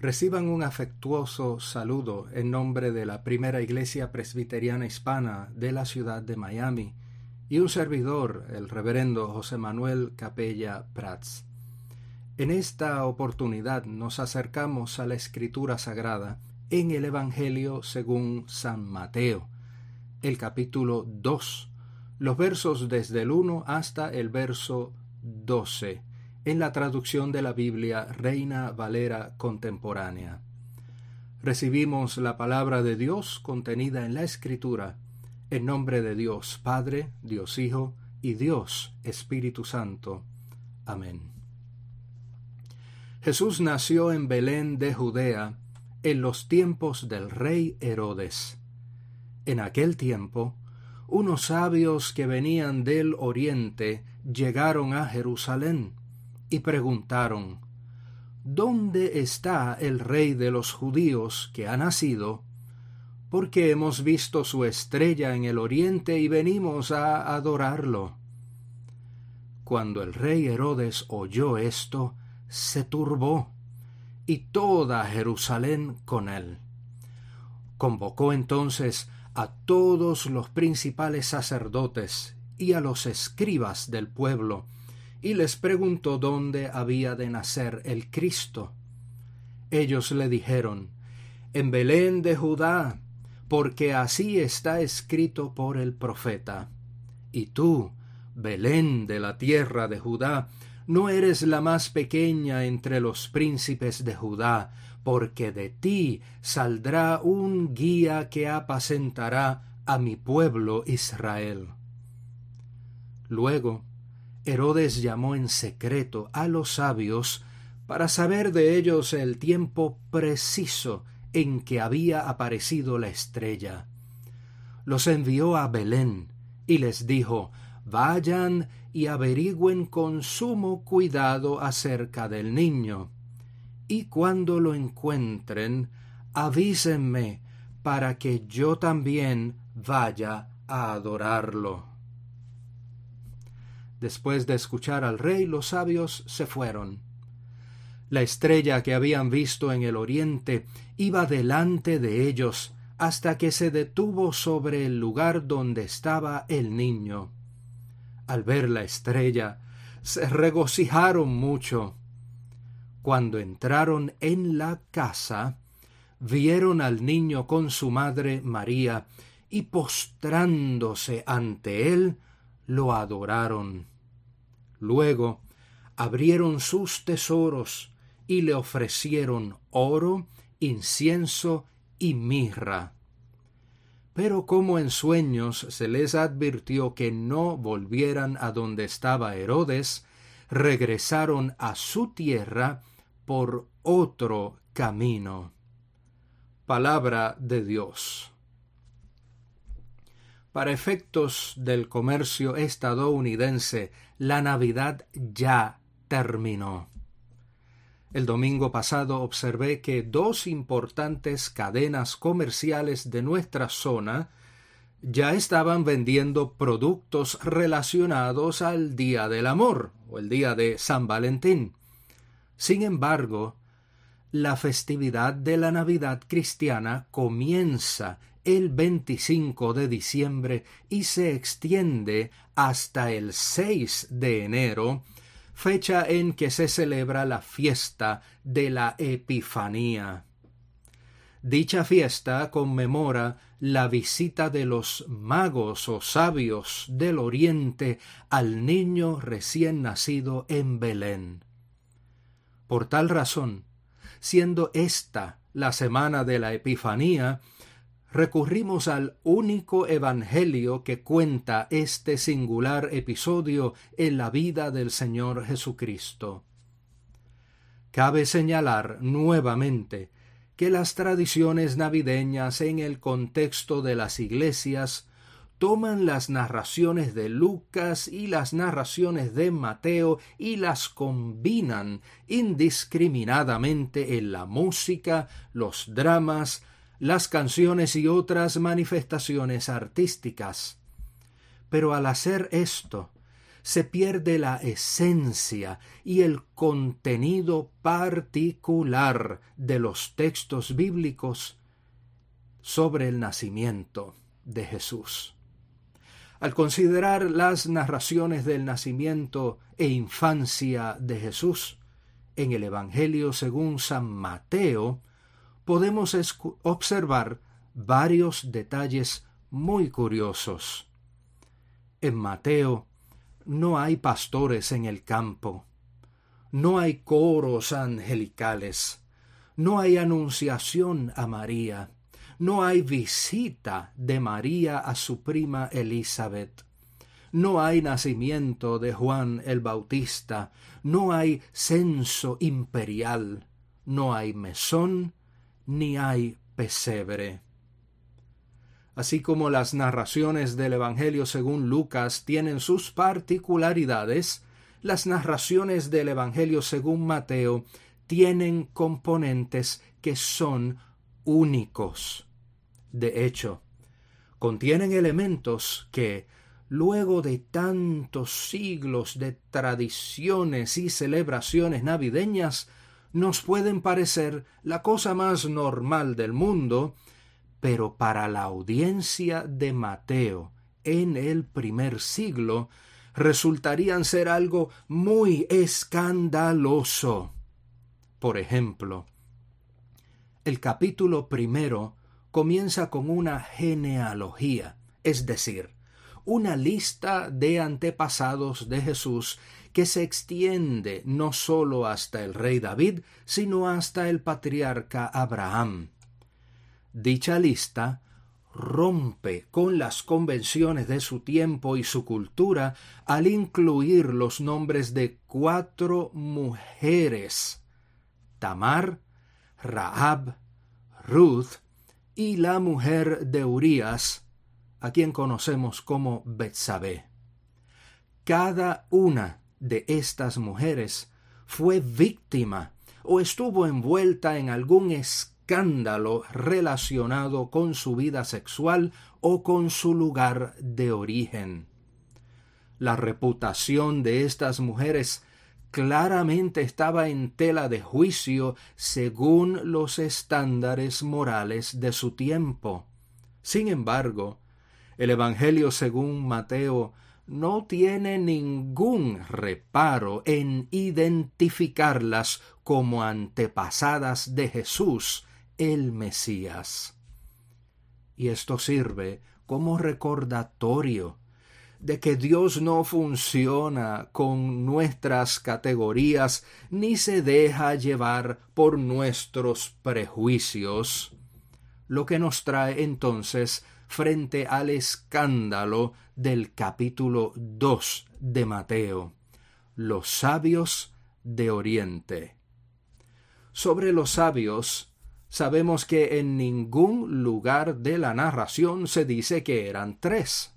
Reciban un afectuoso saludo en nombre de la primera iglesia presbiteriana hispana de la ciudad de Miami y un servidor, el reverendo José Manuel Capella Prats. En esta oportunidad nos acercamos a la escritura sagrada en el Evangelio según San Mateo, el capítulo 2, los versos desde el 1 hasta el verso 12 en la traducción de la Biblia Reina Valera contemporánea. Recibimos la palabra de Dios contenida en la Escritura, en nombre de Dios Padre, Dios Hijo y Dios Espíritu Santo. Amén. Jesús nació en Belén de Judea en los tiempos del rey Herodes. En aquel tiempo, unos sabios que venían del oriente llegaron a Jerusalén y preguntaron ¿Dónde está el rey de los judíos que ha nacido? Porque hemos visto su estrella en el oriente y venimos a adorarlo. Cuando el rey Herodes oyó esto, se turbó, y toda Jerusalén con él. Convocó entonces a todos los principales sacerdotes y a los escribas del pueblo, y les preguntó dónde había de nacer el Cristo. Ellos le dijeron, En Belén de Judá, porque así está escrito por el profeta. Y tú, Belén de la tierra de Judá, no eres la más pequeña entre los príncipes de Judá, porque de ti saldrá un guía que apacentará a mi pueblo Israel. Luego Herodes llamó en secreto a los sabios para saber de ellos el tiempo preciso en que había aparecido la estrella. Los envió a Belén y les dijo Vayan y averigüen con sumo cuidado acerca del niño. Y cuando lo encuentren, avísenme para que yo también vaya a adorarlo. Después de escuchar al rey, los sabios se fueron. La estrella que habían visto en el oriente iba delante de ellos hasta que se detuvo sobre el lugar donde estaba el niño. Al ver la estrella, se regocijaron mucho. Cuando entraron en la casa, vieron al niño con su madre María, y postrándose ante él, lo adoraron. Luego abrieron sus tesoros y le ofrecieron oro, incienso y mirra. Pero como en sueños se les advirtió que no volvieran a donde estaba Herodes, regresaron a su tierra por otro camino. Palabra de Dios. Para efectos del comercio estadounidense, la Navidad ya terminó. El domingo pasado observé que dos importantes cadenas comerciales de nuestra zona ya estaban vendiendo productos relacionados al Día del Amor o el Día de San Valentín. Sin embargo, la festividad de la Navidad cristiana comienza el 25 de diciembre y se extiende hasta el 6 de enero, fecha en que se celebra la fiesta de la Epifanía. Dicha fiesta conmemora la visita de los magos o sabios del Oriente al niño recién nacido en Belén. Por tal razón, siendo esta la semana de la Epifanía, recurrimos al único Evangelio que cuenta este singular episodio en la vida del Señor Jesucristo. Cabe señalar nuevamente que las tradiciones navideñas en el contexto de las iglesias toman las narraciones de Lucas y las narraciones de Mateo y las combinan indiscriminadamente en la música, los dramas, las canciones y otras manifestaciones artísticas. Pero al hacer esto, se pierde la esencia y el contenido particular de los textos bíblicos sobre el nacimiento de Jesús. Al considerar las narraciones del nacimiento e infancia de Jesús en el Evangelio según San Mateo, podemos observar varios detalles muy curiosos. En Mateo no hay pastores en el campo, no hay coros angelicales, no hay anunciación a María, no hay visita de María a su prima Elizabeth, no hay nacimiento de Juan el Bautista, no hay censo imperial, no hay mesón, ni hay pesebre. Así como las narraciones del Evangelio según Lucas tienen sus particularidades, las narraciones del Evangelio según Mateo tienen componentes que son únicos. De hecho, contienen elementos que, luego de tantos siglos de tradiciones y celebraciones navideñas, nos pueden parecer la cosa más normal del mundo, pero para la audiencia de Mateo en el primer siglo resultarían ser algo muy escandaloso. Por ejemplo, el capítulo primero comienza con una genealogía, es decir, una lista de antepasados de Jesús que se extiende no sólo hasta el rey David, sino hasta el patriarca Abraham. Dicha lista rompe con las convenciones de su tiempo y su cultura al incluir los nombres de cuatro mujeres Tamar, Rahab, Ruth y la mujer de Urías, a quien conocemos como Betsabé. Cada una de estas mujeres fue víctima o estuvo envuelta en algún escándalo relacionado con su vida sexual o con su lugar de origen. La reputación de estas mujeres claramente estaba en tela de juicio según los estándares morales de su tiempo. Sin embargo, el Evangelio según Mateo no tiene ningún reparo en identificarlas como antepasadas de Jesús el Mesías. Y esto sirve como recordatorio de que Dios no funciona con nuestras categorías ni se deja llevar por nuestros prejuicios, lo que nos trae entonces frente al escándalo del capítulo 2 de Mateo, los sabios de Oriente. Sobre los sabios sabemos que en ningún lugar de la narración se dice que eran tres.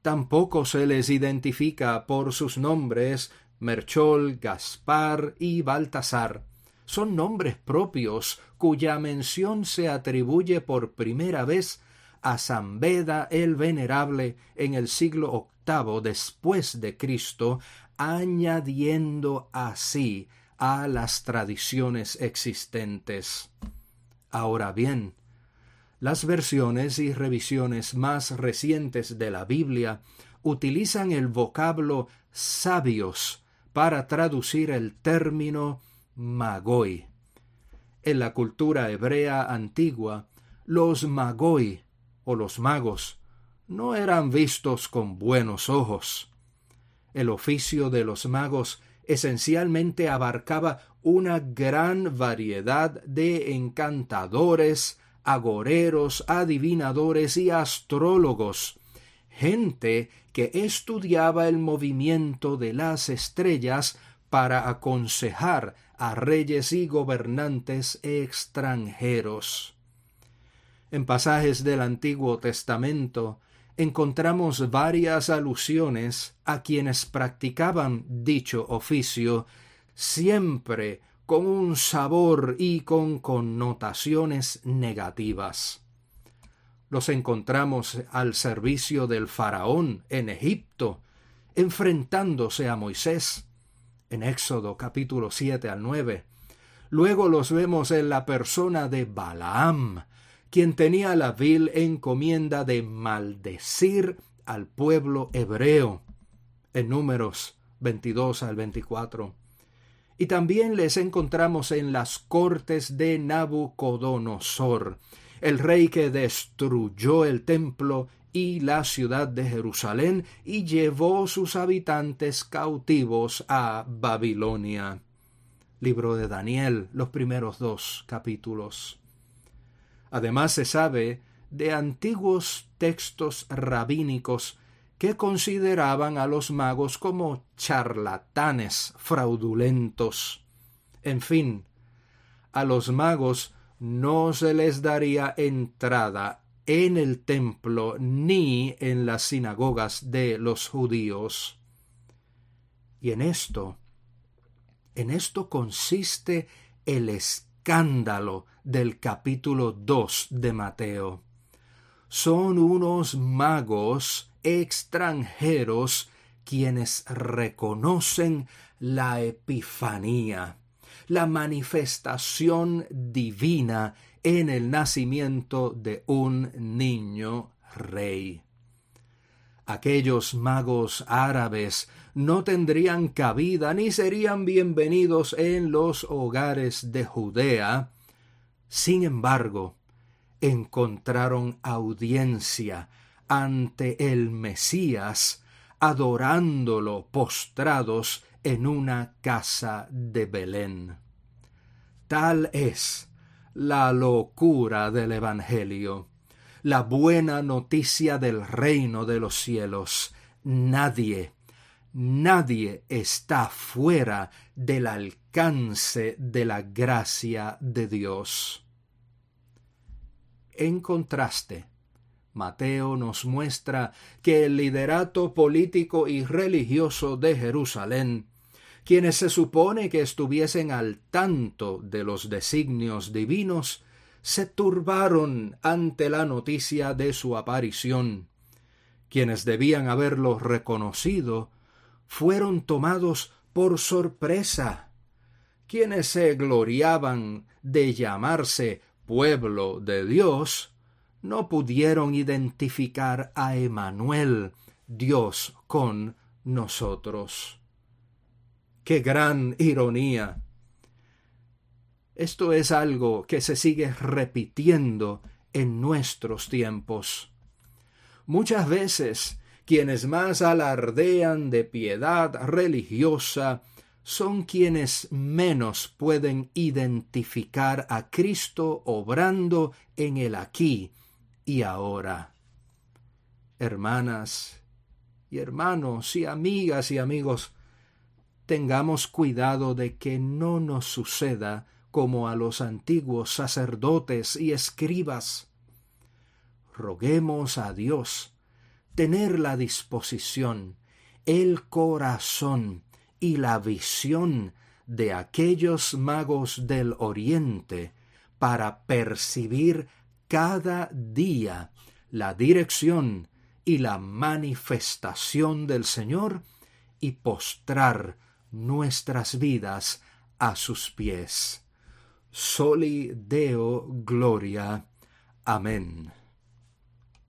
Tampoco se les identifica por sus nombres Merchol, Gaspar y Baltasar. Son nombres propios cuya mención se atribuye por primera vez a San Beda el Venerable en el siglo VIII después de Cristo, añadiendo así a las tradiciones existentes. Ahora bien, las versiones y revisiones más recientes de la Biblia utilizan el vocablo sabios para traducir el término magoi. En la cultura hebrea antigua, los magoi o los magos no eran vistos con buenos ojos. El oficio de los magos esencialmente abarcaba una gran variedad de encantadores, agoreros, adivinadores y astrólogos, gente que estudiaba el movimiento de las estrellas para aconsejar a reyes y gobernantes extranjeros. En pasajes del Antiguo Testamento encontramos varias alusiones a quienes practicaban dicho oficio, siempre con un sabor y con connotaciones negativas. Los encontramos al servicio del faraón en Egipto, enfrentándose a Moisés, en Éxodo capítulo 7 al 9. Luego los vemos en la persona de Balaam, quien tenía la vil encomienda de maldecir al pueblo hebreo, en números 22 al 24. Y también les encontramos en las cortes de Nabucodonosor, el rey que destruyó el templo y la ciudad de Jerusalén y llevó sus habitantes cautivos a Babilonia. Libro de Daniel, los primeros dos capítulos. Además se sabe de antiguos textos rabínicos que consideraban a los magos como charlatanes fraudulentos. En fin, a los magos no se les daría entrada en el templo ni en las sinagogas de los judíos. Y en esto, en esto consiste el escándalo del capítulo 2 de Mateo. Son unos magos extranjeros quienes reconocen la epifanía, la manifestación divina en el nacimiento de un niño rey. Aquellos magos árabes no tendrían cabida ni serían bienvenidos en los hogares de Judea. Sin embargo, encontraron audiencia ante el Mesías, adorándolo postrados en una casa de Belén. Tal es la locura del Evangelio, la buena noticia del reino de los cielos. Nadie, nadie está fuera del alcance de la gracia de Dios. En contraste, Mateo nos muestra que el liderato político y religioso de Jerusalén, quienes se supone que estuviesen al tanto de los designios divinos, se turbaron ante la noticia de su aparición. Quienes debían haberlo reconocido fueron tomados por sorpresa. Quienes se gloriaban de llamarse pueblo de Dios, no pudieron identificar a Emanuel, Dios con nosotros. ¡Qué gran ironía! Esto es algo que se sigue repitiendo en nuestros tiempos. Muchas veces quienes más alardean de piedad religiosa son quienes menos pueden identificar a Cristo obrando en el aquí y ahora. Hermanas y hermanos y amigas y amigos, tengamos cuidado de que no nos suceda como a los antiguos sacerdotes y escribas. Roguemos a Dios tener la disposición, el corazón y la visión de aquellos magos del Oriente para percibir cada día la dirección y la manifestación del Señor y postrar nuestras vidas a sus pies. Soli Deo Gloria. Amén.